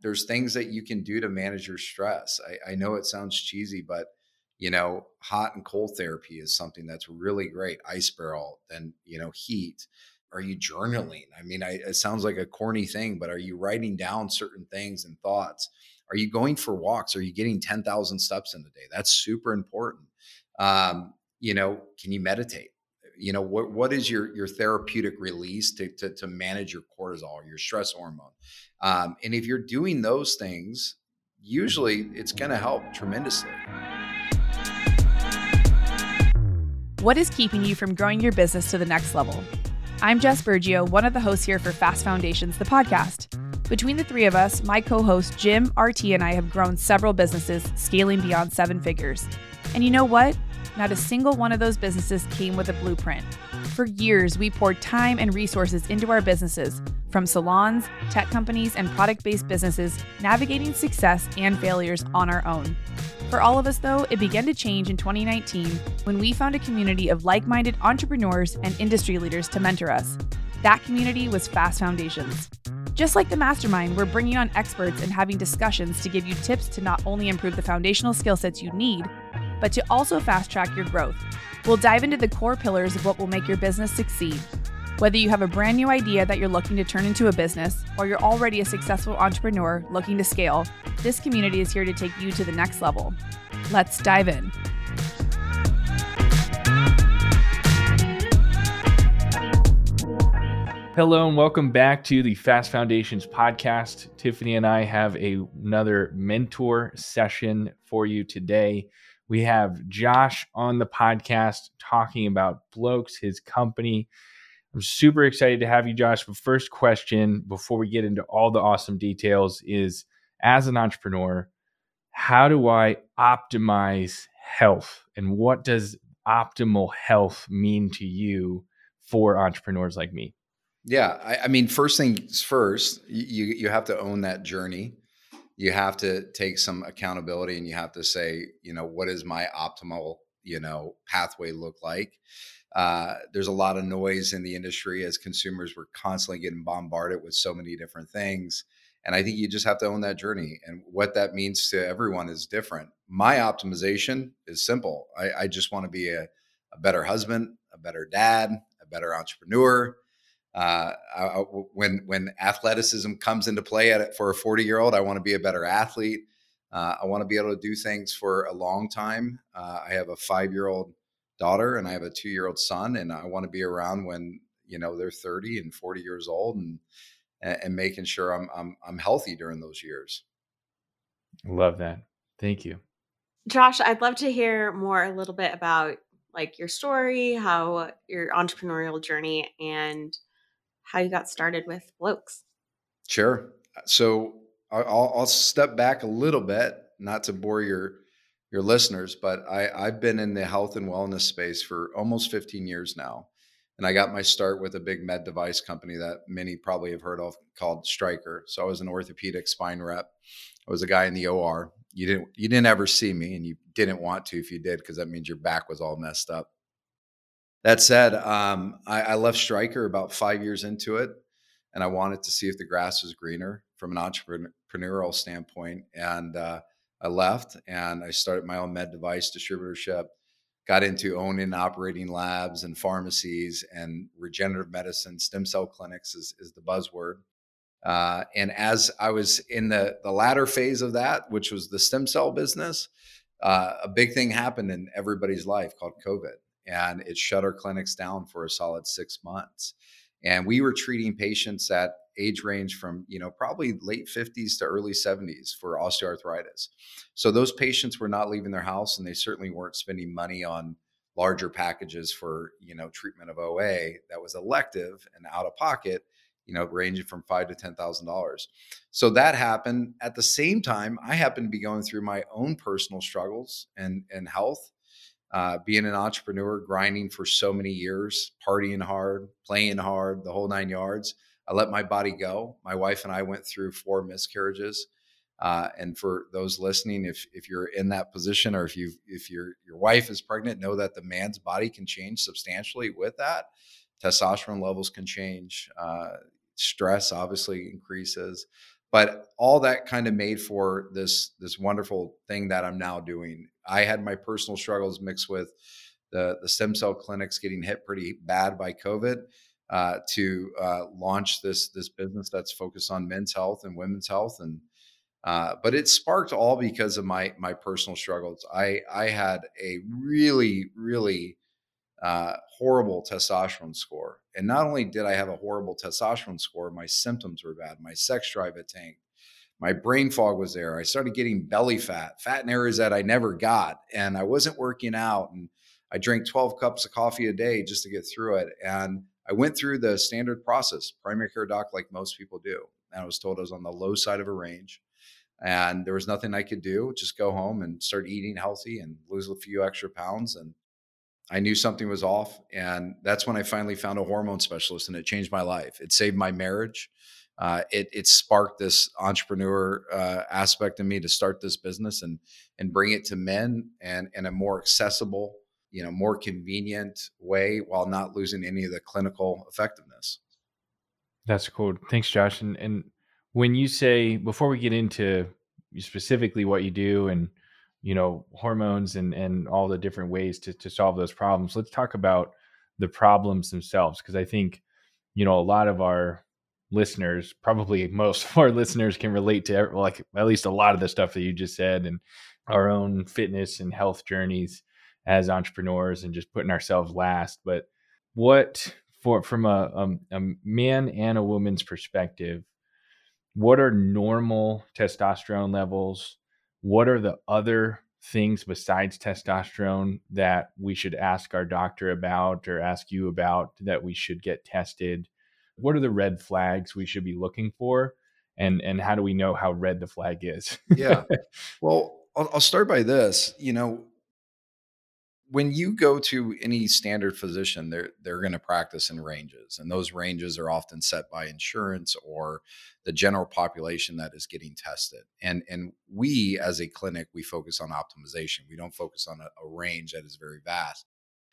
there's things that you can do to manage your stress. I, I know it sounds cheesy, but you know, hot and cold therapy is something that's really great. Ice barrel, then you know, heat. Are you journaling? I mean, I, it sounds like a corny thing, but are you writing down certain things and thoughts? Are you going for walks? Are you getting 10,000 steps in a day? That's super important. Um, you know, can you meditate? You know, what, what is your, your therapeutic release to, to, to manage your cortisol, your stress hormone? Um, and if you're doing those things, usually it's going to help tremendously. What is keeping you from growing your business to the next level? I'm Jess Burgio, one of the hosts here for Fast Foundations, the podcast. Between the three of us, my co host Jim, RT, and I have grown several businesses, scaling beyond seven figures. And you know what? Not a single one of those businesses came with a blueprint. For years, we poured time and resources into our businesses, from salons, tech companies, and product based businesses, navigating success and failures on our own. For all of us, though, it began to change in 2019 when we found a community of like minded entrepreneurs and industry leaders to mentor us. That community was Fast Foundations. Just like the mastermind, we're bringing on experts and having discussions to give you tips to not only improve the foundational skill sets you need, but to also fast track your growth. We'll dive into the core pillars of what will make your business succeed. Whether you have a brand new idea that you're looking to turn into a business, or you're already a successful entrepreneur looking to scale, this community is here to take you to the next level. Let's dive in. Hello and welcome back to the Fast Foundations podcast. Tiffany and I have a, another mentor session for you today. We have Josh on the podcast talking about Blokes, his company. I'm super excited to have you, Josh. But first question before we get into all the awesome details is as an entrepreneur, how do I optimize health? And what does optimal health mean to you for entrepreneurs like me? Yeah, I, I, mean, first things first, you you have to own that journey. You have to take some accountability, and you have to say, you know, what does my optimal, you know, pathway look like? Uh, there's a lot of noise in the industry as consumers were constantly getting bombarded with so many different things, and I think you just have to own that journey. And what that means to everyone is different. My optimization is simple. I, I just want to be a, a better husband, a better dad, a better entrepreneur uh, I, when when athleticism comes into play at it for a 40 year old, I want to be a better athlete. Uh, I want to be able to do things for a long time. Uh, I have a five year old daughter and I have a two year old son, and I want to be around when you know they're 30 and 40 years old, and and making sure I'm I'm I'm healthy during those years. Love that. Thank you, Josh. I'd love to hear more a little bit about like your story, how your entrepreneurial journey, and how you got started with blokes. Sure. Uh, so I'll, I'll step back a little bit, not to bore your your listeners, but I, I've been in the health and wellness space for almost 15 years now. And I got my start with a big med device company that many probably have heard of called Stryker. So I was an orthopedic spine rep. I was a guy in the OR. You didn't you didn't ever see me and you didn't want to if you did, because that means your back was all messed up. That said, um, I, I, left Stryker about five years into it, and I wanted to see if the grass was greener from an entrepreneurial standpoint. And uh, I left, and I started my own med device distributorship. Got into owning and operating labs and pharmacies and regenerative medicine, stem cell clinics is, is the buzzword. Uh, and as I was in the the latter phase of that, which was the stem cell business, uh, a big thing happened in everybody's life called COVID and it shut our clinics down for a solid six months. And we were treating patients at age range from you know probably late 50s to early 70s for osteoarthritis. So those patients were not leaving their house, and they certainly weren't spending money on larger packages for you know treatment of OA that was elective and out of pocket you know, ranging from five to ten thousand dollars. So that happened. At the same time, I happened to be going through my own personal struggles and and health uh, being an entrepreneur, grinding for so many years, partying hard, playing hard, the whole nine yards. I let my body go. My wife and I went through four miscarriages. Uh, and for those listening, if if you're in that position, or if you if your your wife is pregnant, know that the man's body can change substantially with that. Testosterone levels can change. Uh, stress obviously increases. but all that kind of made for this this wonderful thing that I'm now doing. I had my personal struggles mixed with the the stem cell clinics getting hit pretty bad by COVID uh, to uh, launch this this business that's focused on men's health and women's health and uh, but it sparked all because of my my personal struggles. I I had a really really uh, horrible testosterone score, and not only did I have a horrible testosterone score, my symptoms were bad. My sex drive had tanked. My brain fog was there. I started getting belly fat, fat in areas that I never got, and I wasn't working out. And I drank 12 cups of coffee a day just to get through it. And I went through the standard process, primary care doc, like most people do. And I was told I was on the low side of a range and there was nothing I could do. Just go home and start eating healthy and lose a few extra pounds. And I knew something was off. And that's when I finally found a hormone specialist and it changed my life. It saved my marriage. Uh, it, it sparked this entrepreneur uh, aspect in me to start this business and and bring it to men and in a more accessible, you know, more convenient way while not losing any of the clinical effectiveness. That's cool. Thanks, Josh. And and when you say before we get into specifically what you do and you know hormones and and all the different ways to to solve those problems let's talk about the problems themselves because i think you know a lot of our listeners probably most of our listeners can relate to like at least a lot of the stuff that you just said and our own fitness and health journeys as entrepreneurs and just putting ourselves last but what for from a, a, a man and a woman's perspective what are normal testosterone levels? What are the other things besides testosterone that we should ask our doctor about or ask you about that we should get tested? What are the red flags we should be looking for? And, and how do we know how red the flag is? yeah. Well, I'll, I'll start by this. You know, when you go to any standard physician, they're they're going to practice in ranges, and those ranges are often set by insurance or the general population that is getting tested. And and we as a clinic, we focus on optimization. We don't focus on a, a range that is very vast,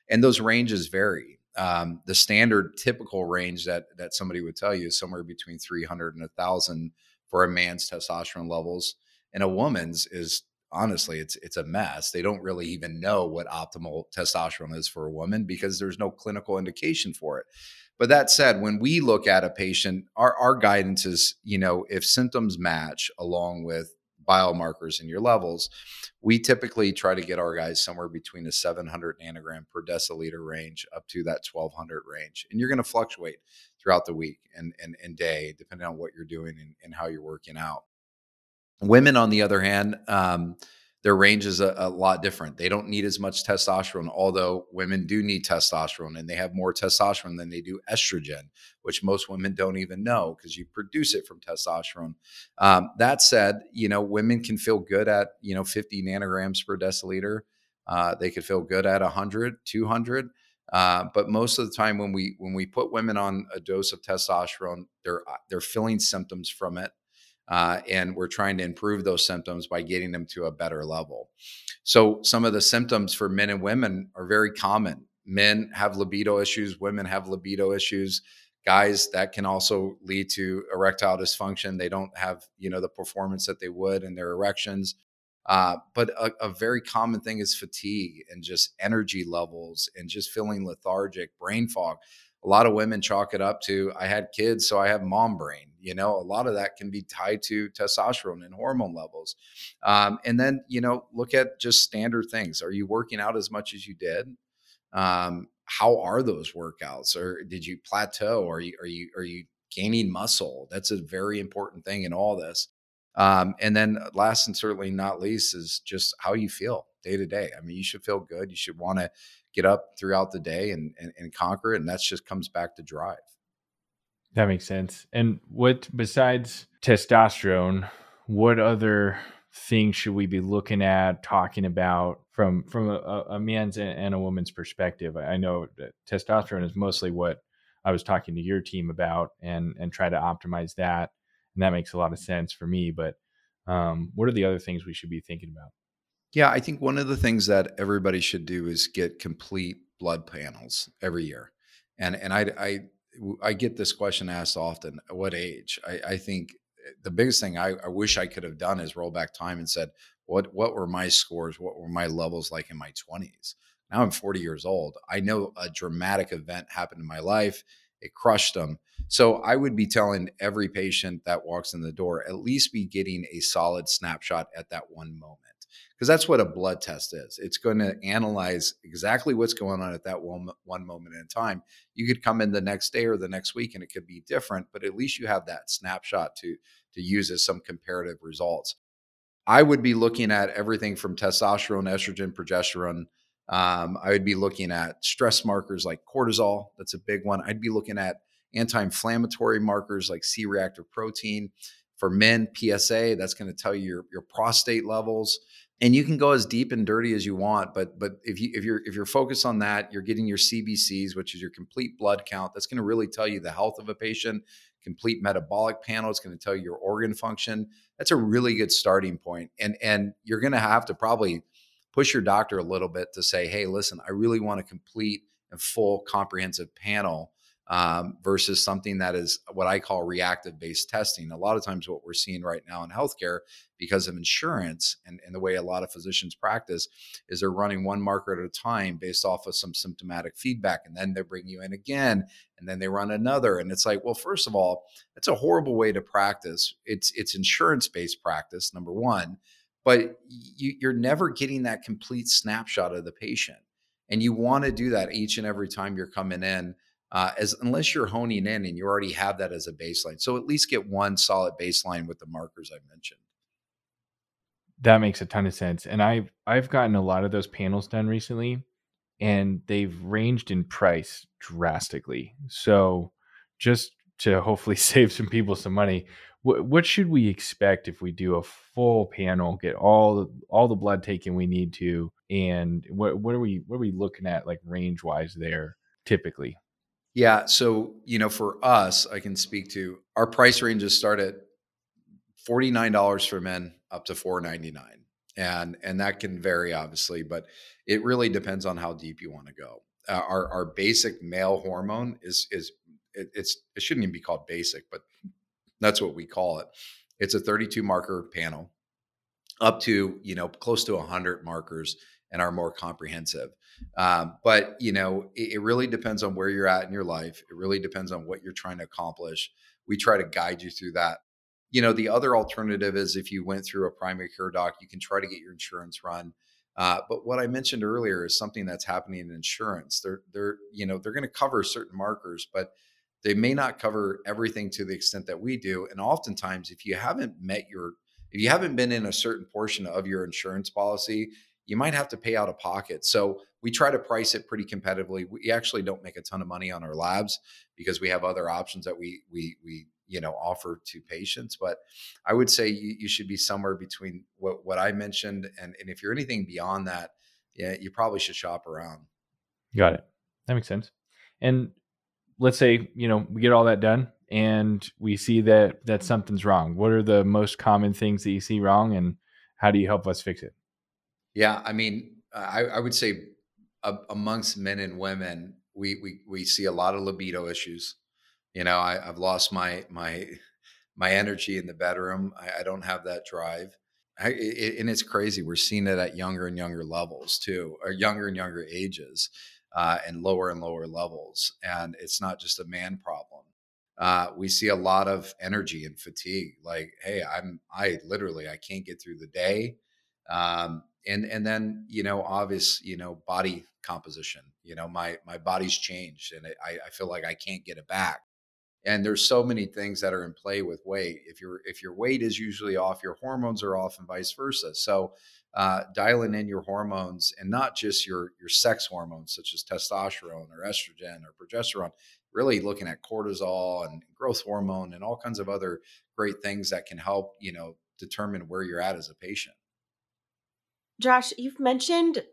and those ranges vary. Um, the standard typical range that that somebody would tell you is somewhere between 300 and 1000 for a man's testosterone levels. And a woman's is honestly it's it's a mess. They don't really even know what optimal testosterone is for a woman because there's no clinical indication for it. But that said when we look at a patient our, our guidance is you know if symptoms match along with biomarkers in your levels we typically try to get our guys somewhere between a 700 nanogram per deciliter range up to that 1200 range and you're going to fluctuate throughout the week and, and, and day depending on what you're doing and, and how you're working out. Women, on the other hand, um, their range is a, a, lot different. They don't need as much testosterone, although women do need testosterone and they have more testosterone than they do estrogen, which most women don't even know because you produce it from testosterone. Um, that said, you know, women can feel good at, you know, 50 nanograms per deciliter. Uh, they could feel good at 100, 200. Uh, but most of the time, when we when we put women on a dose of testosterone, they're they're feeling symptoms from it uh, and we're trying to improve those symptoms by getting them to a better level. So, some of the symptoms for men and women are very common. Men have libido issues, women have libido issues. Guys, that can also lead to erectile dysfunction. They don't have, you know, the performance that they would in their erections. Uh, but a, a, very common thing is fatigue and just energy levels and just feeling lethargic, brain fog a lot of women chalk it up to I had kids, so I have mom brain. You know, a lot of that can be tied to testosterone and hormone levels. Um, and then, you know, look at just standard things. Are you working out as much as you did? Um, how are those workouts? Or did you plateau? Are you are you are you gaining muscle? That's a very important thing in all this. Um, and then last and certainly not least is just how you feel day to day. I mean, you should feel good. You should want to get up throughout the day and, and, and conquer it. And that just comes back to drive. That makes sense. And what, besides testosterone, what other things should we be looking at, talking about from from a, a man's and a woman's perspective? I know testosterone is mostly what I was talking to your team about, and and try to optimize that, and that makes a lot of sense for me. But um, what are the other things we should be thinking about? Yeah, I think one of the things that everybody should do is get complete blood panels every year. And and I I I get this question asked often. At what age? I, I think eh, the biggest thing I, I wish I could have done is roll back time and said, what what were my scores? What were my levels like in my 20s? Now I'm 40 years old. I know a dramatic event happened in my life. It crushed them. So I would be telling every patient that walks in the door, at least be getting a solid snapshot at that one moment. Because that's what a blood test is. It's going to analyze exactly what's going on at that one, one moment in time. You could come in the next day or the next week and it could be different, but at least you have that snapshot to, to use as some comparative results. I would be looking at everything from testosterone, estrogen, progesterone. Um, I would be looking at stress markers like cortisol. That's a big one. I'd be looking at anti-inflammatory markers like C-reactive protein. For men, PSA. That's going to tell you your, your prostate levels and you can go as deep and dirty as you want but but if you if you're if you're focused on that you're getting your cbcs which is your complete blood count that's going to really tell you the health of a patient complete metabolic panel it's going to tell you your organ function. That's a really good starting point and and you're going to have to probably push your doctor a little bit to say hey listen i really want a complete and full comprehensive panel um, versus something that is what I call reactive based testing. A lot of times, what we're seeing right now in healthcare, because of insurance and, and the way a lot of physicians practice, is they're running one marker at a time based off of some symptomatic feedback. And then they bring you in again, and then they run another. And it's like, well, first of all, it's a horrible way to practice. It's, it's insurance based practice, number one, but you, you're never getting that complete snapshot of the patient. And you want to do that each and every time you're coming in uh, as unless you're honing in and you already have that as a baseline. So at least get one solid baseline with the markers I mentioned. That makes a ton of sense. And I've I've gotten a lot of those panels done recently and they've ranged in price drastically. So just to hopefully save some people some money, what, what should we expect if we do a full panel, get all the, all the blood taken we need to, and what what are we what are we looking at like range wise there typically? Yeah. So, you know, for us, I can speak to our price ranges start at $49 for men up to 499. And and that can vary obviously, but it really depends on how deep you want to go. Uh, our our basic male hormone is is it, it's it shouldn't even be called basic, but that's what we call it. It's a 32 marker panel up to, you know, close to 100 markers and are more comprehensive. Um, but you know, it, it, really depends on where you're at in your life. It really depends on what you're trying to accomplish. We try to guide you through that. You know, the other alternative is if you went through a primary care doc, you can try to get your insurance run. Uh, but what I mentioned earlier is something that's happening in insurance. They're they're you know they're going to cover certain markers, but they may not cover everything to the extent that we do. And oftentimes, if you haven't met your if you haven't been in a certain portion of your insurance policy, you might have to pay out of pocket. So we try to price it pretty competitively. We actually don't make a ton of money on our labs because we have other options that we we we you know offer to patients. But I would say you, you should be somewhere between what what I mentioned and and if you're anything beyond that, yeah, you probably should shop around. Got it. That makes sense. And let's say you know we get all that done and we see that that something's wrong. What are the most common things that you see wrong, and how do you help us fix it? Yeah, I mean, I, I would say uh, amongst men and women, we we we see a lot of libido issues. You know, I, have lost my my my energy in the bedroom. I, I don't have that drive. I, it, and it's crazy. We're seeing it at younger and younger levels too, or younger and younger ages, uh, and lower and lower levels. And it's not just a man problem. Uh, we see a lot of energy and fatigue. Like, hey, I'm I literally I can't get through the day. Um, and and then you know obvious you know body composition you know my my body's changed and it, I, I feel like i can't get it back. And there's so many things that are in play with weight. If your if your weight is usually off your hormones are off and vice versa. So uh, dialing in your hormones and not just your your sex hormones such as testosterone or estrogen or progesterone really looking at cortisol and growth hormone and all kinds of other great things that can help you know determine where you're at as a patient Josh, you've mentioned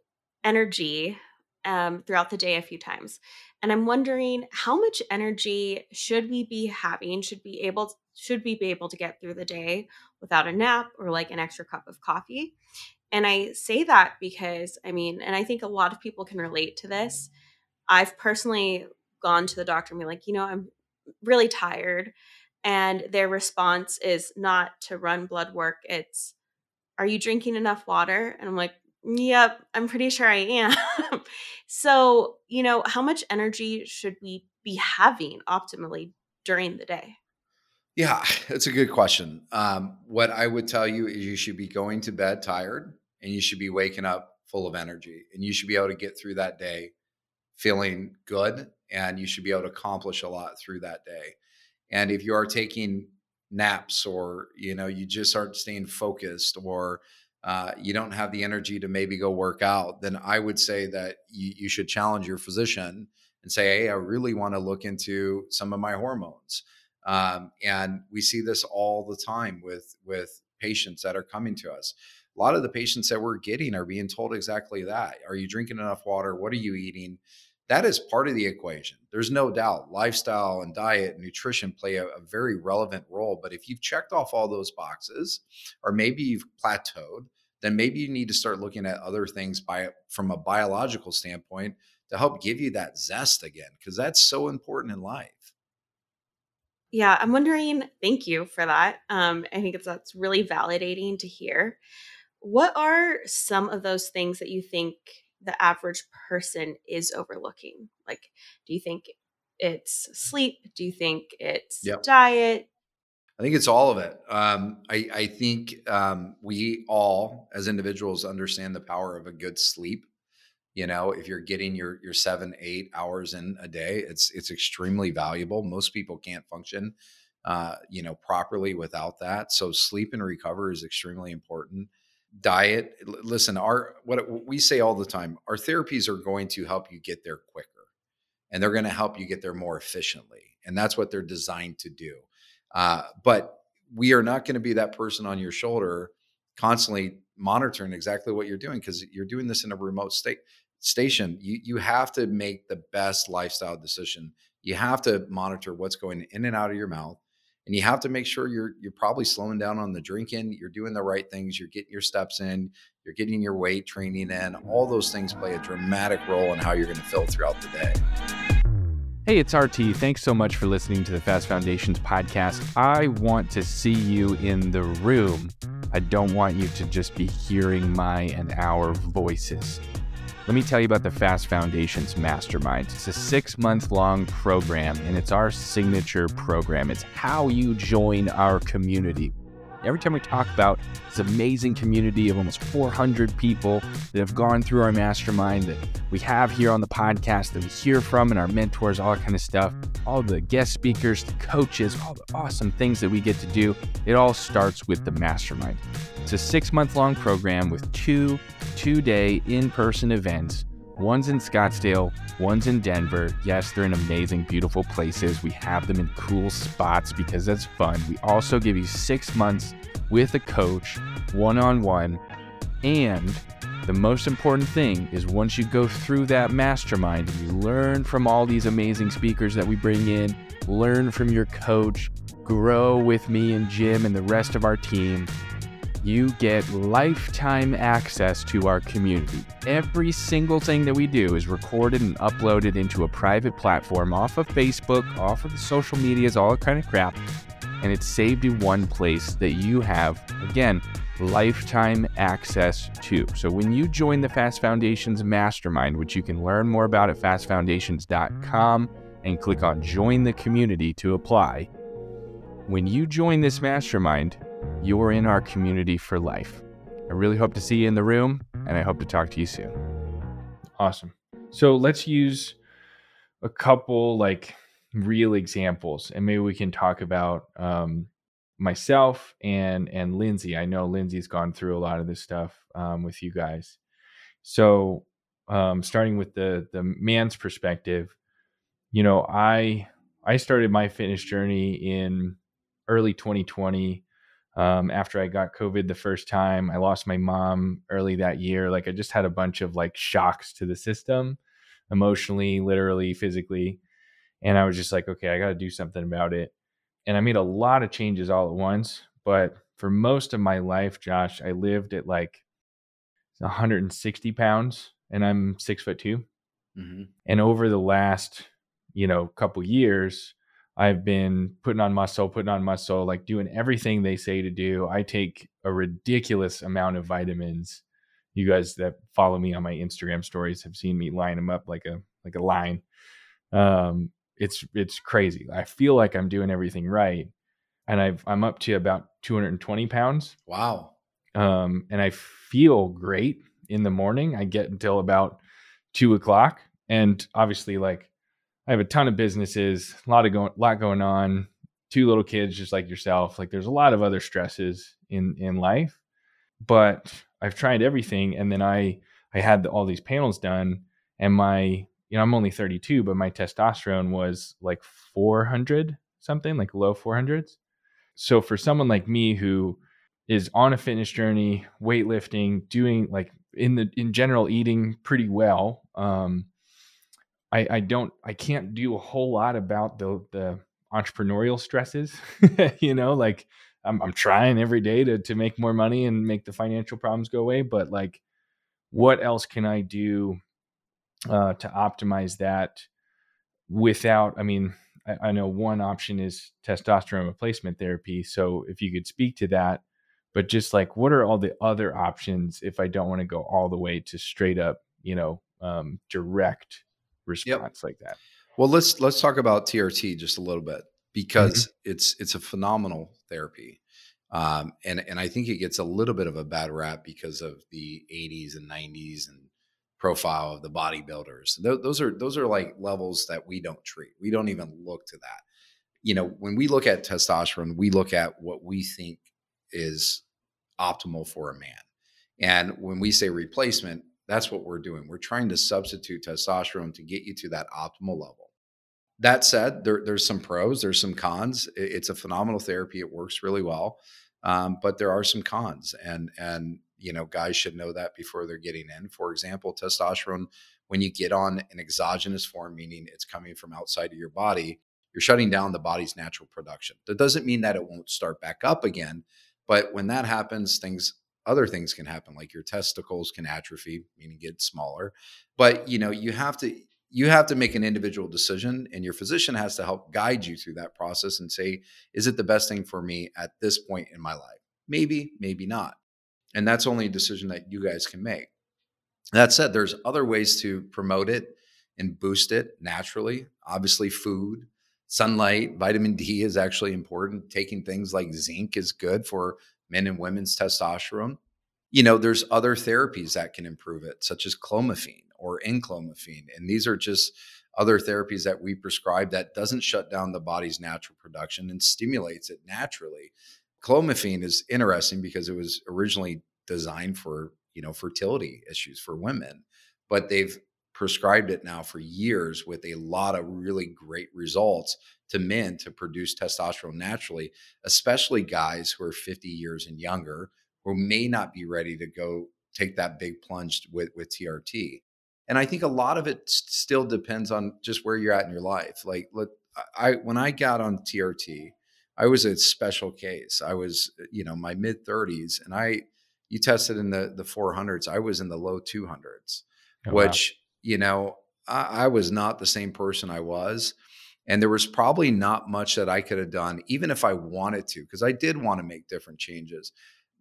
energy um, throughout the day a few times, and I'm wondering how much energy should we be having? Should be able should we be able to get through the day without a nap or like an extra cup of coffee? And I say that because I mean, and I think a lot of people can relate to this. I've personally gone to the doctor and be like, you know, I'm really tired and their response is not to run blood work. It's, are you drinking enough water? And I'm like, yep, I'm pretty sure I am. so, you know, how much energy should we be having optimally during the day? Yeah, that's a good question. Um, what I would tell you is you should be going to bed tired and you should be waking up full of energy and you should be able to get through that day feeling good and you should be able to accomplish a lot through that day. And if you are taking naps or you know you just aren't staying focused or uh, you don't have the energy to maybe go work out, then I would say that you, you should challenge your physician and say, "Hey, I really want to look into some of my hormones." Um, and we see this all the time with with patients that are coming to us. A lot of the patients that we're getting are being told exactly that. Are you drinking enough water? What are you eating? That is part of the equation. There's no doubt lifestyle and diet and nutrition play a, a, very relevant role. But if you've checked off all those boxes, or maybe you've plateaued, then maybe you need to start looking at other things by from a biological standpoint to help give you that zest again, because that's so important in life. Yeah, I'm wondering. Thank you for that. Um, I think it's that's really validating to hear. What are some of those things that you think the average person is overlooking? Like, do you think it's sleep? Do you think it's yep. diet? I think it's all of it. Um, I, I, think um, we all, as individuals, understand the power of a good sleep. You know, if you're getting your your seven, eight hours in a day, it's it's extremely valuable. Most people can't function, uh, you know, properly without that. So sleep and recover is extremely important diet listen our what we say all the time our therapies are going to help you get there quicker and they're going to help you get there more efficiently and that's what they're designed to do. Uh, but we are not going to be that person on your shoulder constantly monitoring exactly what you're doing because you're doing this in a remote state station. You you have to make the best lifestyle decision. You have to monitor what's going in and out of your mouth and you have to make sure you're you're probably slowing down on the drinking you're doing the right things you're getting your steps in you're getting your weight training in all those things play a dramatic role in how you're going to feel throughout the day Hey, it's RT. Thanks so much for listening to the Fast Foundations podcast. I want to see you in the room. I don't want you to just be hearing my and our voices. Let me tell you about the Fast Foundations Mastermind. It's a six month long program, and it's our signature program. It's how you join our community. Every time we talk about this amazing community of almost 400 people that have gone through our mastermind that we have here on the podcast that we hear from and our mentors, all that kind of stuff, all the guest speakers, the coaches, all the awesome things that we get to do, it all starts with the mastermind. It's a six month long program with two two day in person events. One's in Scottsdale, one's in Denver. Yes, they're in amazing, beautiful places. We have them in cool spots because that's fun. We also give you six months with a coach, one on one. And the most important thing is once you go through that mastermind and you learn from all these amazing speakers that we bring in, learn from your coach, grow with me and Jim and the rest of our team, you get lifetime access to our community. Every single thing that we do is recorded and uploaded into a private platform off of Facebook, off of the social medias, all that kind of crap. And it's saved in one place that you have, again, lifetime access to. So when you join the Fast Foundations Mastermind, which you can learn more about at fastfoundations.com and click on Join the Community to apply, when you join this mastermind, you're in our community for life. I really hope to see you in the room, and I hope to talk to you soon. Awesome. So let's use a couple like real examples, and maybe we can talk about um, myself and and Lindsay. I know Lindsay's gone through a lot of this stuff um, with you guys. So um, starting with the the man's perspective, you know, I I started my fitness journey in early 2020 um, after I got COVID the first time. I lost my mom early that year. Like I just had a bunch of like shocks to the system, emotionally, literally, physically. And I was just like, okay, I got to do something about it. And I made a lot of changes all at once. But for most of my life, Josh, I lived at like 160 pounds and I'm six foot 2 mm-hmm. And over the last, you know, couple years, I've been putting on muscle, putting on muscle, like doing everything they say to do. I take a ridiculous amount of vitamins. You guys that follow me on my Instagram stories have seen me line them up like a like a line. Um, it's it's crazy. I feel like I'm doing everything right, and I've I'm up to about 220 pounds. Wow. Um, and I feel great in the morning. I get until about two o'clock, and obviously, like I have a ton of businesses, a lot of going, lot going on. Two little kids, just like yourself. Like there's a lot of other stresses in in life, but I've tried everything, and then I I had all these panels done, and my you know I'm only 32, but my testosterone was like 400 something, like low 400s. So for someone like me who is on a fitness journey, weightlifting, doing like in the in general eating pretty well, um, I, I don't I can't do a whole lot about the the entrepreneurial stresses. you know, like I'm I'm trying every day to to make more money and make the financial problems go away, but like what else can I do uh, to optimize that without I mean I, I know one option is testosterone replacement therapy. So if you could speak to that, but just like what are all the other options if I don't want to go all the way to straight up, you know, um, direct response yep. like that. Well, let's let's talk about TRT just a little bit mm-hmm. because mm-hmm. it's it's a phenomenal therapy. Um, and and I think it gets a little bit of a bad rap because of the 80s and 90s and profile of the bodybuilders. Th- those are those are like levels that we don't treat. We don't even look to that. You know, when we look at testosterone, we look at what we think is optimal for a man. And when we say replacement, that's what we're doing. We're trying to substitute testosterone to get you to that optimal level. That said, there, there's some pros, there's some cons. It's a phenomenal therapy. It works really well, um, but there are some cons, and and you know guys should know that before they're getting in. For example, testosterone, when you get on an exogenous form, meaning it's coming from outside of your body, you're shutting down the body's natural production. That doesn't mean that it won't start back up again, but when that happens, things other things can happen like your testicles can atrophy meaning get smaller but you know you have to you have to make an individual decision and your physician has to help guide you through that process and say is it the best thing for me at this point in my life? Maybe maybe not and that's only a decision that you guys can make. That said there's other ways to promote it and boost it naturally obviously food sunlight vitamin d is actually important taking things like zinc is good for men and women's testosterone. You know, there's other therapies that can improve it, such as clomiphene or enclomiphene. And these are just other therapies that we prescribe that doesn't shut down the body's natural production and stimulates it naturally. Clomiphene is interesting because it was originally designed for, you know, fertility issues for women, but they've prescribed it now for years with a lot of really great results to men to produce testosterone naturally, especially guys who are 50 years and younger who may not be ready to go take that big plunge with, with TRT. And I think a lot of it still depends on just where you're at in your life. Like, look, I when I got on TRT, I was a special case. I was, uh, you know, my mid 30s, and I you tested in the the 400s. I was in the low 200s, oh, which. You know I, I was not the same person I was. And there was probably not much that I could have done, even if I wanted to, because I did want to make different changes.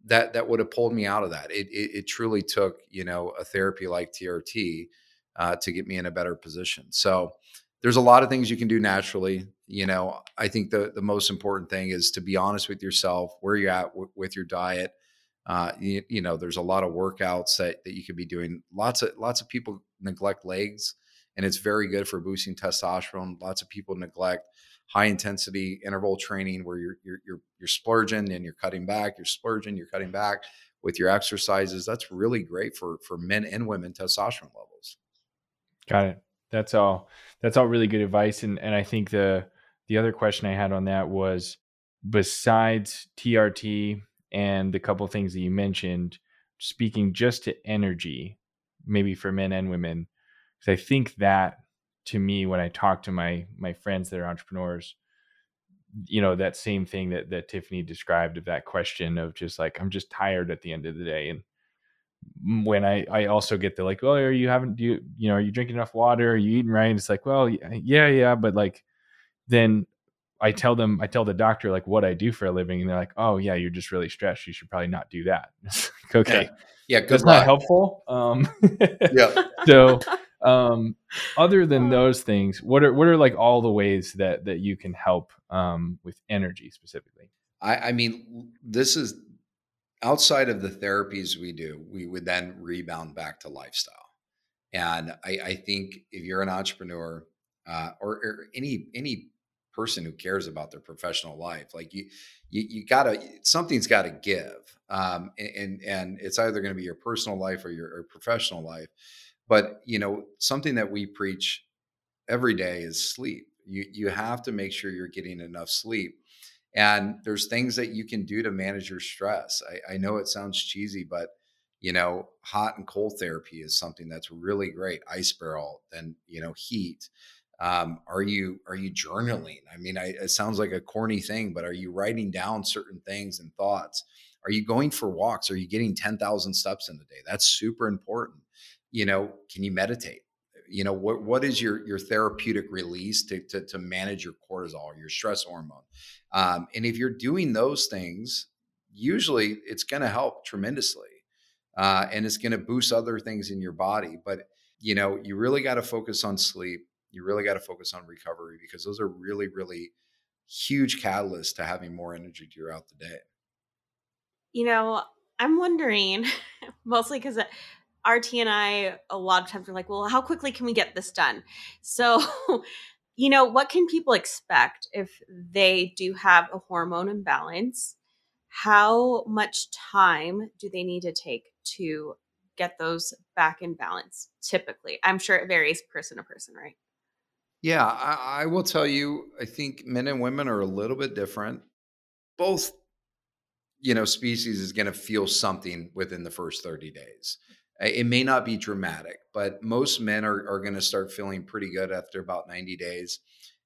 That that would have pulled me out of that. It it, it truly took you know a therapy like TRT uh, to get me in a better position. So there's a lot of things you can do naturally. You know, I think the the most important thing is to be honest with yourself, where you're at w- with your diet. Uh, you, you, know, there's a lot of workouts that that you could be doing. Lots of lots of people neglect legs and it's very good for boosting testosterone. Lots of people neglect high intensity interval training where you're you're you're, you're splurging and you're cutting back, you're splurging, you're cutting back with your exercises. That's really great for for men and women testosterone levels. Got it. That's all. That's all really good advice. And and I think the the other question I had on that was besides TRT and the couple things that you mentioned, speaking just to energy, maybe for men and women, because I think that to me, when I talk to my my friends that are entrepreneurs, you know, that same thing that that Tiffany described of that question of just like I'm just tired at the end of the day, and when I I also get the like, well, are you having do you you know are you drinking enough water? Are you eating right? It's like, well, yeah, yeah, but like then I tell them, I tell the doctor like what I do for a living, and they're like, "Oh yeah, you're just really stressed. You should probably not do that." like, okay, yeah, yeah that's luck. not helpful. Um, yeah. so, um, other than those things, what are what are like all the ways that that you can help um, with energy specifically? I, I mean, this is outside of the therapies we do. We would then rebound back to lifestyle, and I, I think if you're an entrepreneur uh, or, or any any person who cares about their professional life. Like you, you, you gotta something's got to give, um, and and it's either going to be your personal life or your or professional life. But you know, something that we preach every day is sleep. You you have to make sure you're getting enough sleep. And there's things that you can do to manage your stress. I, I know it sounds cheesy, but you know, hot and cold therapy is something that's really great. Ice barrel, then you know, heat. Um, are you are you journaling? I mean, I, it sounds like a corny thing, but are you writing down certain things and thoughts? Are you going for walks? Are you getting ten thousand steps in a day? That's super important. You know, can you meditate? You know, what what is your your therapeutic release to to, to manage your cortisol, your stress hormone? Um, and if you're doing those things, usually it's going to help tremendously, uh, and it's going to boost other things in your body. But you know, you really got to focus on sleep you really got to focus on recovery because those are really, really huge catalysts to having more energy throughout the day. You know, I'm wondering mostly because uh, RT and I, a lot of times, are like, well, how quickly can we get this done? So, you know, what can people expect if they do have a hormone imbalance? How much time do they need to take to get those back in balance typically? I'm sure it varies person to person, right? Yeah, I, I will tell you, I think men and women are a little bit different. Both, you know, species is going to feel something within the first 30 days. It may not be dramatic, but most men are, are going to start feeling pretty good after about 90 days.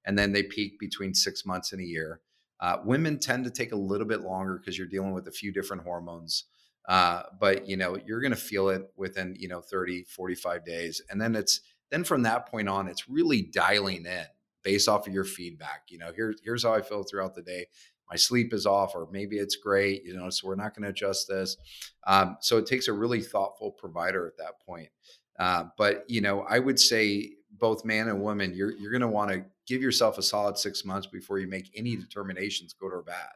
And then they peak between six months and a year. Uh, women tend to take a little bit longer because you're dealing with a few different hormones. Uh, but, you know, you're going to feel it within, you know, 30, 45 days. And then it's, then from that point on, it's really dialing in based off of your feedback. You know, here's here's how I feel throughout the day. My sleep is off, or maybe it's great. You know, so we're not going to adjust this. Um, so it takes a really thoughtful provider at that point. Uh, but you know, I would say both man and woman, you're you're going to want to give yourself a solid six months before you make any determinations, good or bad.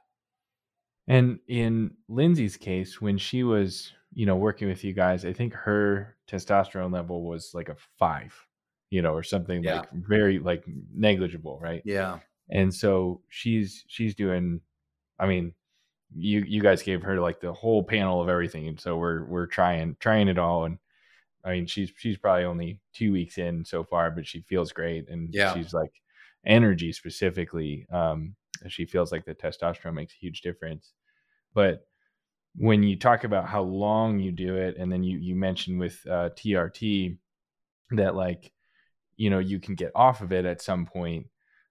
And in Lindsay's case, when she was you know, working with you guys, I think her testosterone level was like a five, you know, or something yeah. like very like negligible, right? Yeah. And so she's she's doing I mean, you you guys gave her like the whole panel of everything. And so we're we're trying trying it all and I mean she's she's probably only two weeks in so far, but she feels great and yeah. she's like energy specifically. Um she feels like the testosterone makes a huge difference. But when you talk about how long you do it, and then you you mentioned with uh, TRT that like you know you can get off of it at some point.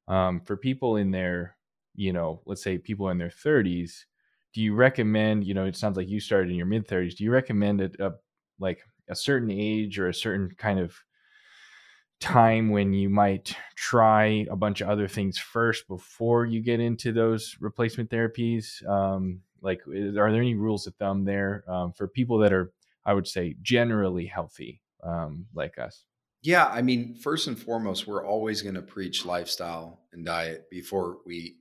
Um, for people in their you know let's say people in their 30s, do you recommend you know it sounds like you started in your mid 30s. Do you recommend a, a like a certain age or a certain kind of time when you might try a bunch of other things first before you get into those replacement therapies um, like, are there any rules of thumb there um, for people that are, I would say, generally healthy um, like us? Yeah, I mean, first and foremost, we're always going to preach lifestyle and diet before we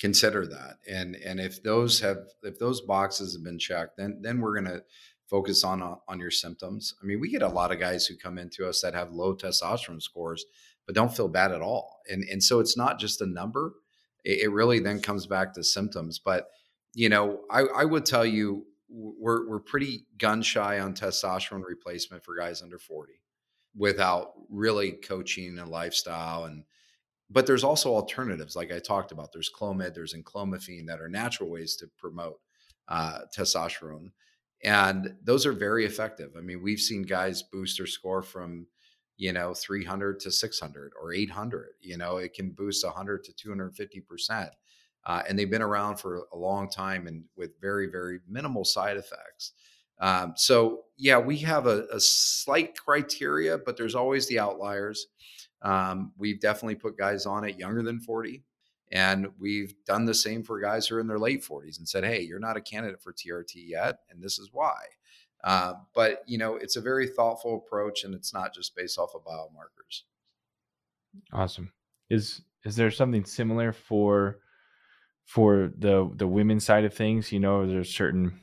consider that. And and if those have if those boxes have been checked, then then we're going to focus on uh, on your symptoms. I mean, we get a lot of guys who come into us that have low testosterone scores but don't feel bad at all. And and so it's not just a number. It, it really then comes back to symptoms, but you know, I, I would tell you we're we're pretty gun shy on testosterone replacement for guys under 40 without really coaching and lifestyle and but there's also alternatives like I talked about. There's Clomid, there's enclomiphene that are natural ways to promote uh, testosterone. And those are very effective. I mean, we've seen guys boost their score from, you know, 300 to 600 or 800. You know, it can boost 100 to 250 percent uh, and they've been around for a long time and with very very minimal side effects um, so yeah we have a, a, slight criteria but there's always the outliers um, we've definitely put guys on it younger than 40 And we've done the same for guys who are in their late 40s and said, hey, you're not a candidate for TRT yet, and this is why. Uh, but you know, it's a very thoughtful approach, and it's not just based off of biomarkers. Awesome. Is is there something similar for for the the women's side of things? You know, there's certain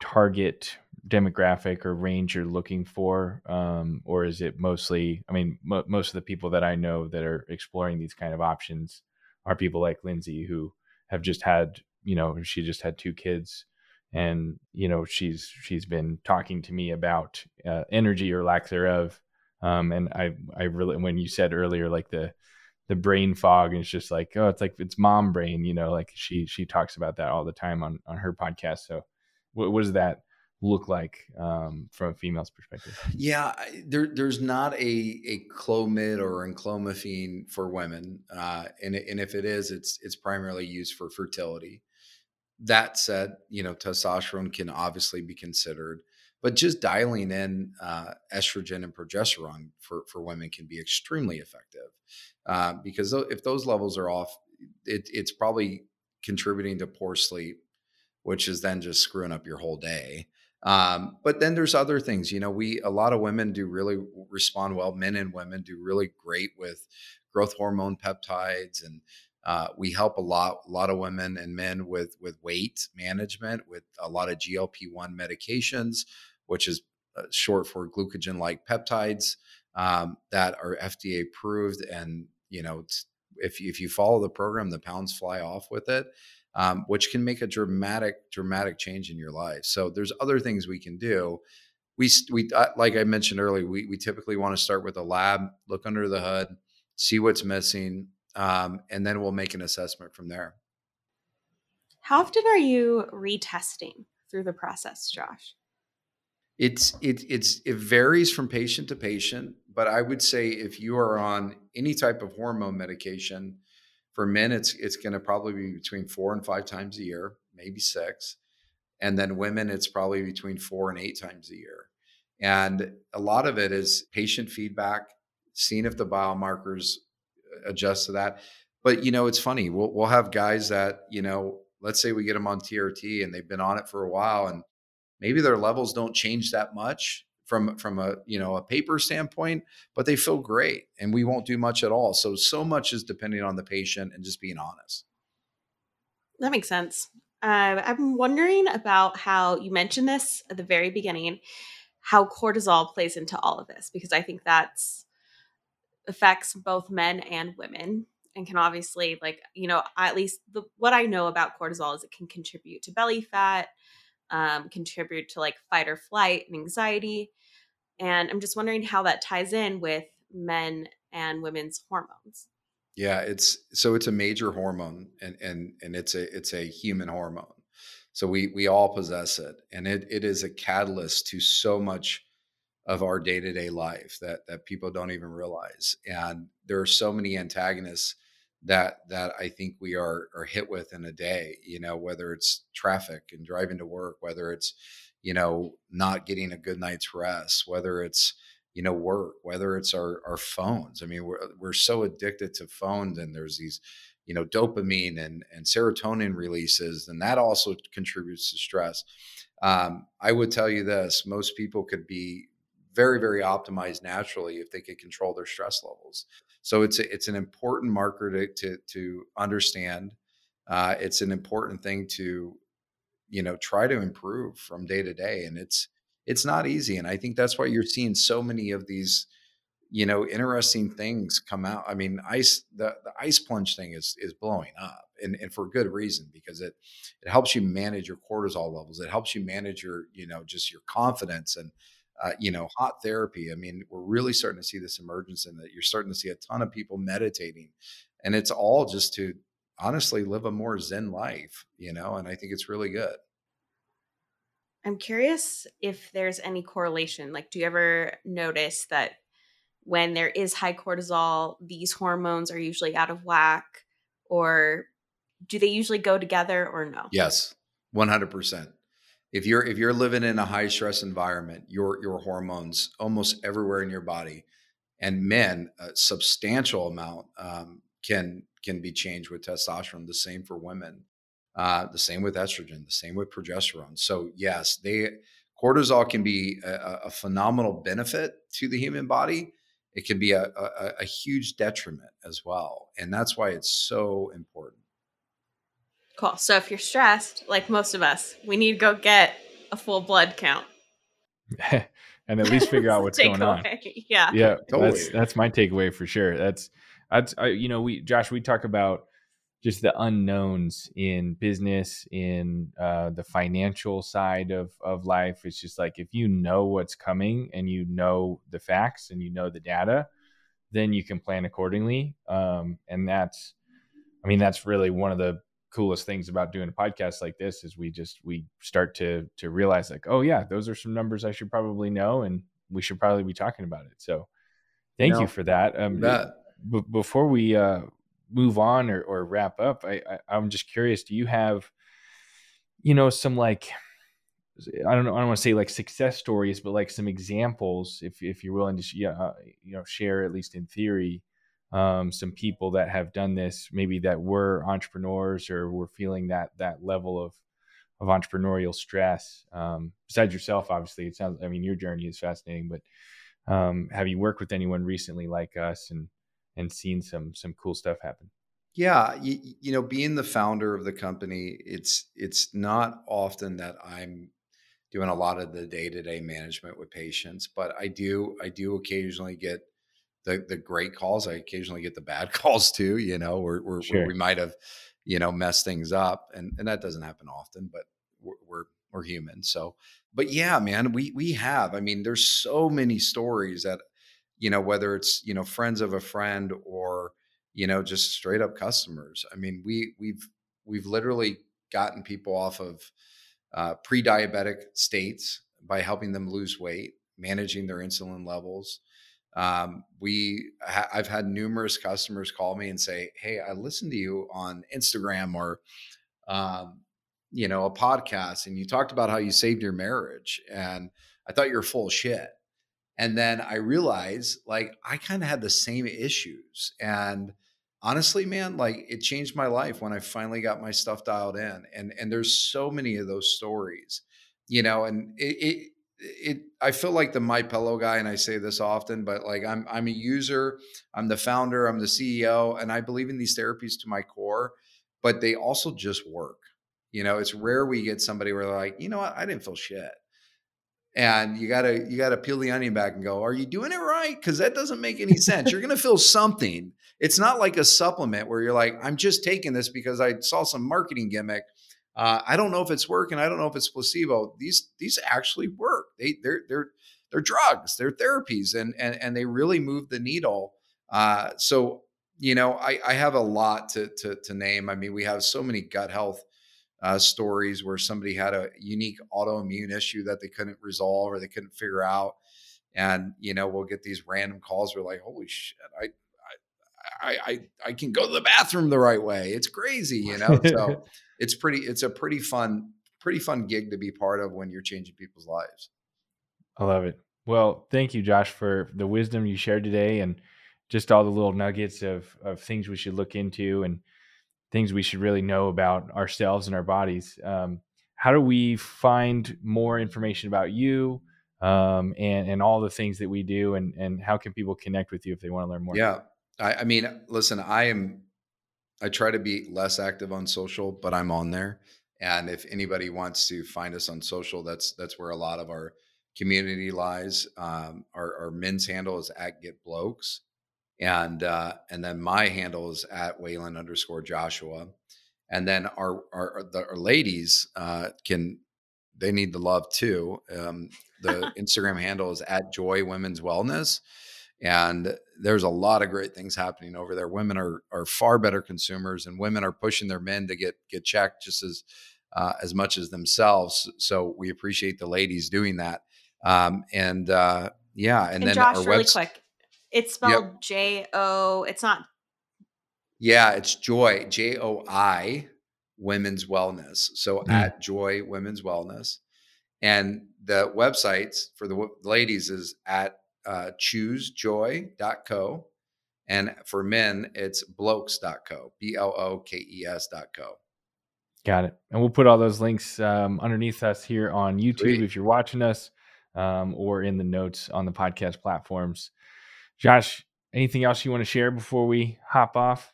target demographic or range you're looking for, um, or is it mostly? I mean, most of the people that I know that are exploring these kind of options are people like Lindsay who have just had, you know, she just had two kids, and you know, she's she's been talking to me about uh, energy or lack thereof. Um, and I I really when you said earlier like the the brain fog it's just like oh it's like it's mom brain you know like she she talks about that all the time on on her podcast so what, was that look like um, from a female's perspective? Yeah, there, there's not a a clomid or enclomiphene for women, uh, and and if it is, it's it's primarily used for fertility. That said, you know, testosterone can obviously be considered, but just dialing in uh, estrogen and progesterone for for women can be extremely effective uh, because if those levels are off, it, it's probably contributing to poor sleep, which is then just screwing up your whole day. Um, but then there's other things, you know, we, a lot of women do really respond well. Men and women do really great with growth hormone peptides. And, uh, we help a lot, a lot of women and men with, with weight management, with a lot of GLP-1 medications, which is uh, short for glucagon like peptides, um, that are FDA approved. And, you know, if, if you follow the program, the pounds fly off with it um, which can make a dramatic, dramatic change in your life. So there's other things we can do. We, we uh, like I mentioned earlier, we, we typically want to start with a lab, look under the hood, see what's missing, um, and then we'll make an assessment from there. How often are you retesting through the process, Josh? It's it it's it varies from patient to patient, but I would say if you are on any type of hormone medication, for men, it's it's going to probably be between four and five times a year, maybe six, and then women, it's probably between four and eight times a year. And a lot of it is patient feedback, seeing if the biomarkers uh, adjust to that. But you know, it's funny. We'll we'll have guys that you know, let's say we get them on TRT and they've been on it for a while, and maybe their levels don't change that much, from from a you know a paper standpoint but they feel great and we won't do much at all. So so much is depending on the patient and just being honest. That makes sense. Uh, i'm wondering about how you mentioned this at the very beginning how cortisol plays into all of this because i think that's affects both men and women and can obviously like you know at least the, what i know about cortisol is it can contribute to belly fat um, contribute to like fight or flight and anxiety and I'm just wondering how that ties in with men and women's hormones. Yeah, it's so it's a major hormone and and and it's a it's a human hormone. So we we all possess it and it it is a catalyst to so much of our day-to-day life that that people don't even realize. And there are so many antagonists that that I think we are are hit with in a day, you know, whether it's traffic and driving to work, whether it's you know, not getting a good night's rest, whether it's, you know, work, whether it's our, our phones. I mean, we're, we're so addicted to phones and there's these, you know, dopamine and, and serotonin releases, and that also contributes to stress. Um, I would tell you this most people could be very, very optimized naturally if they could control their stress levels. So it's a, it's an important marker to to, to understand. Uh, it's an important thing to you know try to improve from day to day and it's it's not easy and i think that's why you're seeing so many of these you know interesting things come out. I mean ice the, the ice plunge thing is is blowing up and, and for good reason because it it helps you manage your cortisol levels it helps you manage your you know just your confidence and uh, you know hot therapy. I mean we're really starting to see this emergence in that you're starting to see a ton of people meditating and it's all just to honestly live a more zen life, you know, and I think it's really good. I'm curious if there's any correlation. Like, do you ever notice that when there is high cortisol, these hormones are usually out of whack, or do they usually go together or no? Yes, 100%. If you're if you're living in a high stress environment, your your hormones almost everywhere in your body, and men a substantial amount um, can can be changed with testosterone. The same for women. Uh, the same with estrogen. The same with progesterone. So yes, they cortisol can be a, a phenomenal benefit to the human body. It can be a, a, a huge detriment as well, and that's why it's so important. Cool. So if you're stressed, like most of us, we need to go get a full blood count. and at least figure out what's going on. Yeah. Yeah. Totally. That's that's my takeaway for sure. That's that's I, you know, we Josh, we talk about just the unknowns in business, in uh, the financial side of of life. It's just like if you know what's coming and you know the facts and you know the data, then you can plan accordingly. Um, and that's, I mean, that's really one of the coolest things about doing a podcast like this is we just we start to to realize like, oh yeah, those are some numbers I should probably know, and we should probably be talking about it. So, thank you, you for that. Um, b- before we uh, move on or, or wrap up, I, I I'm just curious. Do you have, you know, some like I don't know. I don't want to say like success stories, but like some examples, if if you're willing to, yeah, uh, you know, share at least in theory, um, some people that have done this, maybe that were entrepreneurs or were feeling that that level of of entrepreneurial stress. Um, besides yourself, obviously, it sounds. I mean, your journey is fascinating, but um, have you worked with anyone recently like us and and seen some some cool stuff happen? Yeah, you, you know, being the founder of the company, it's it's not often that I'm doing a lot of the day-to-day management with patients, but I do I do occasionally get the the great calls. I occasionally get the bad calls too, you know, where, where, sure. where we might have, you know, messed things up, and and that doesn't happen often, but we're, we're we're human. So, but yeah, man, we we have. I mean, there's so many stories that you know, whether it's, you know, friends of a friend or, you know, just straight up customers. I mean, we we've we've literally gotten people off of uh, pre-diabetic states by helping them lose weight, managing their insulin levels. Um, we, ha- I've had numerous customers call me and say, "Hey, I listened to you on Instagram or, um, you know, a podcast, and you talked about how you saved your marriage, and I thought you were full of shit." And then I realized like I kind of had the same issues. And honestly, man, like it changed my life when I finally got my stuff dialed in. And and there's so many of those stories, you know, and it, it it I feel like the my pillow guy and I say this often but like I'm I'm a user I'm the founder I'm the CEO and I believe in these therapies to my core but they also just work you know it's rare we get somebody where they're like you know what I didn't feel shit and you gotta you gotta peel the onion back and go are you doing it right? Because that doesn't make any sense. You're gonna feel something. It's not like a supplement where you're like i'm just taking this because i saw some marketing gimmick. Uh, i don't know if it's working. I don't know if it's placebo. These these actually work. They they're they're they're drugs. They're therapies and and and they really move the needle. Uh, so you know i i have a lot to to to name. I mean we have so many gut health uh, stories where somebody had a unique autoimmune issue that they couldn't resolve or they couldn't figure out. And, you know, we'll get these random calls. We're like, holy shit, I, I, I, I can go to the bathroom the right way. It's crazy, you know? So it's pretty, it's a pretty fun, pretty fun gig to be part of when you're changing people's lives. I love it. Well, thank you, Josh, for the wisdom you shared today and just all the little nuggets of, of things we should look into and things we should really know about ourselves and our bodies. Um, how do we find more information about you um, and and all the things that we do, and and how can people connect with you if they want to learn more? Yeah, I, I mean, listen, I am. I try to be less active on social, but I'm on there. And if anybody wants to find us on social, that's that's where a lot of our community lies. Um, our, our men's handle is at Get Blokes, and uh, and then my handle is at Whalen underscore Joshua, and then our our, the, our ladies uh, can they need the love too. Um, the Instagram handle is at Joi Women's Wellness, and there's a lot of great things happening over there. Women are are far better consumers, and women are pushing their men to get get checked just as uh, as much as themselves. So we appreciate the ladies doing that. Um, and uh, yeah, and, and then Josh, our really quick, it's spelled J O. It's not. Yeah, it's Joi J O I Women's Wellness. So mm. at Joi Women's Wellness, and the websites for the ladies is at uh, choosejoi.co, And for men, it's blokes.co, B L O K E S.co. Got it. And we'll put all those links um, underneath us here on YouTube Sweet. if you're watching us um, or in the notes on the podcast platforms. Josh, anything else you want to share before we hop off?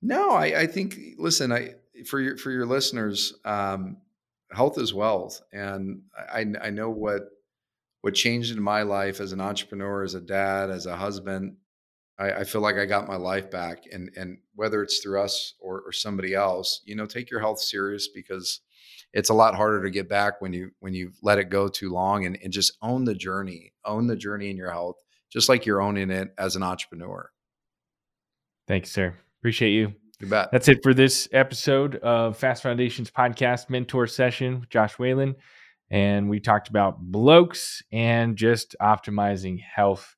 No, I, I think, listen, I, for your, for your listeners, um, health is wealth. And I, I know what, what changed in my life as an entrepreneur, as a dad, as a husband, I, I, feel like I got my life back. And and whether it's through us or, or somebody else, you know, take your health serious because it's a lot harder to get back when you when you let it go too long and, and just own the journey. Own the journey in your health, just like you're owning it as an entrepreneur. Thanks, sir. Appreciate you. You bet. That's it for this episode of Fast Foundations Podcast Mentor Session with Josh Whalen. And we talked about blokes and just optimizing health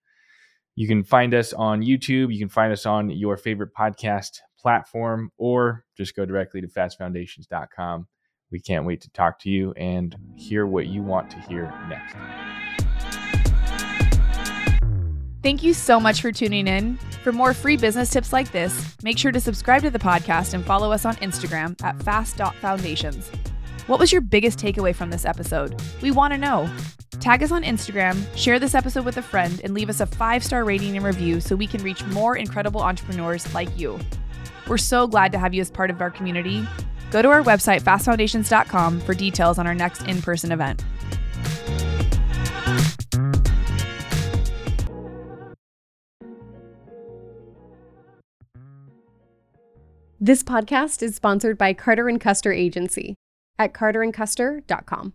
you can find us on YouTube. You can find us on your favorite podcast platform or just go directly to fastfoundations.com. We can't wait to talk to you and hear what you want to hear next. Thank you so much for tuning in. For more free business tips like this, make sure to subscribe to the podcast and follow us on Instagram at fast.foundations. What was your biggest takeaway from this episode? We want to know. Tag us on Instagram, share this episode with a friend, and leave us a five star rating and review so we can reach more incredible entrepreneurs like you. We're so glad to have you as part of our community. Go to our website, fastfoundations.com, for details on our next in person event. This podcast is sponsored by Carter and Custer Agency at carterandcuster.com.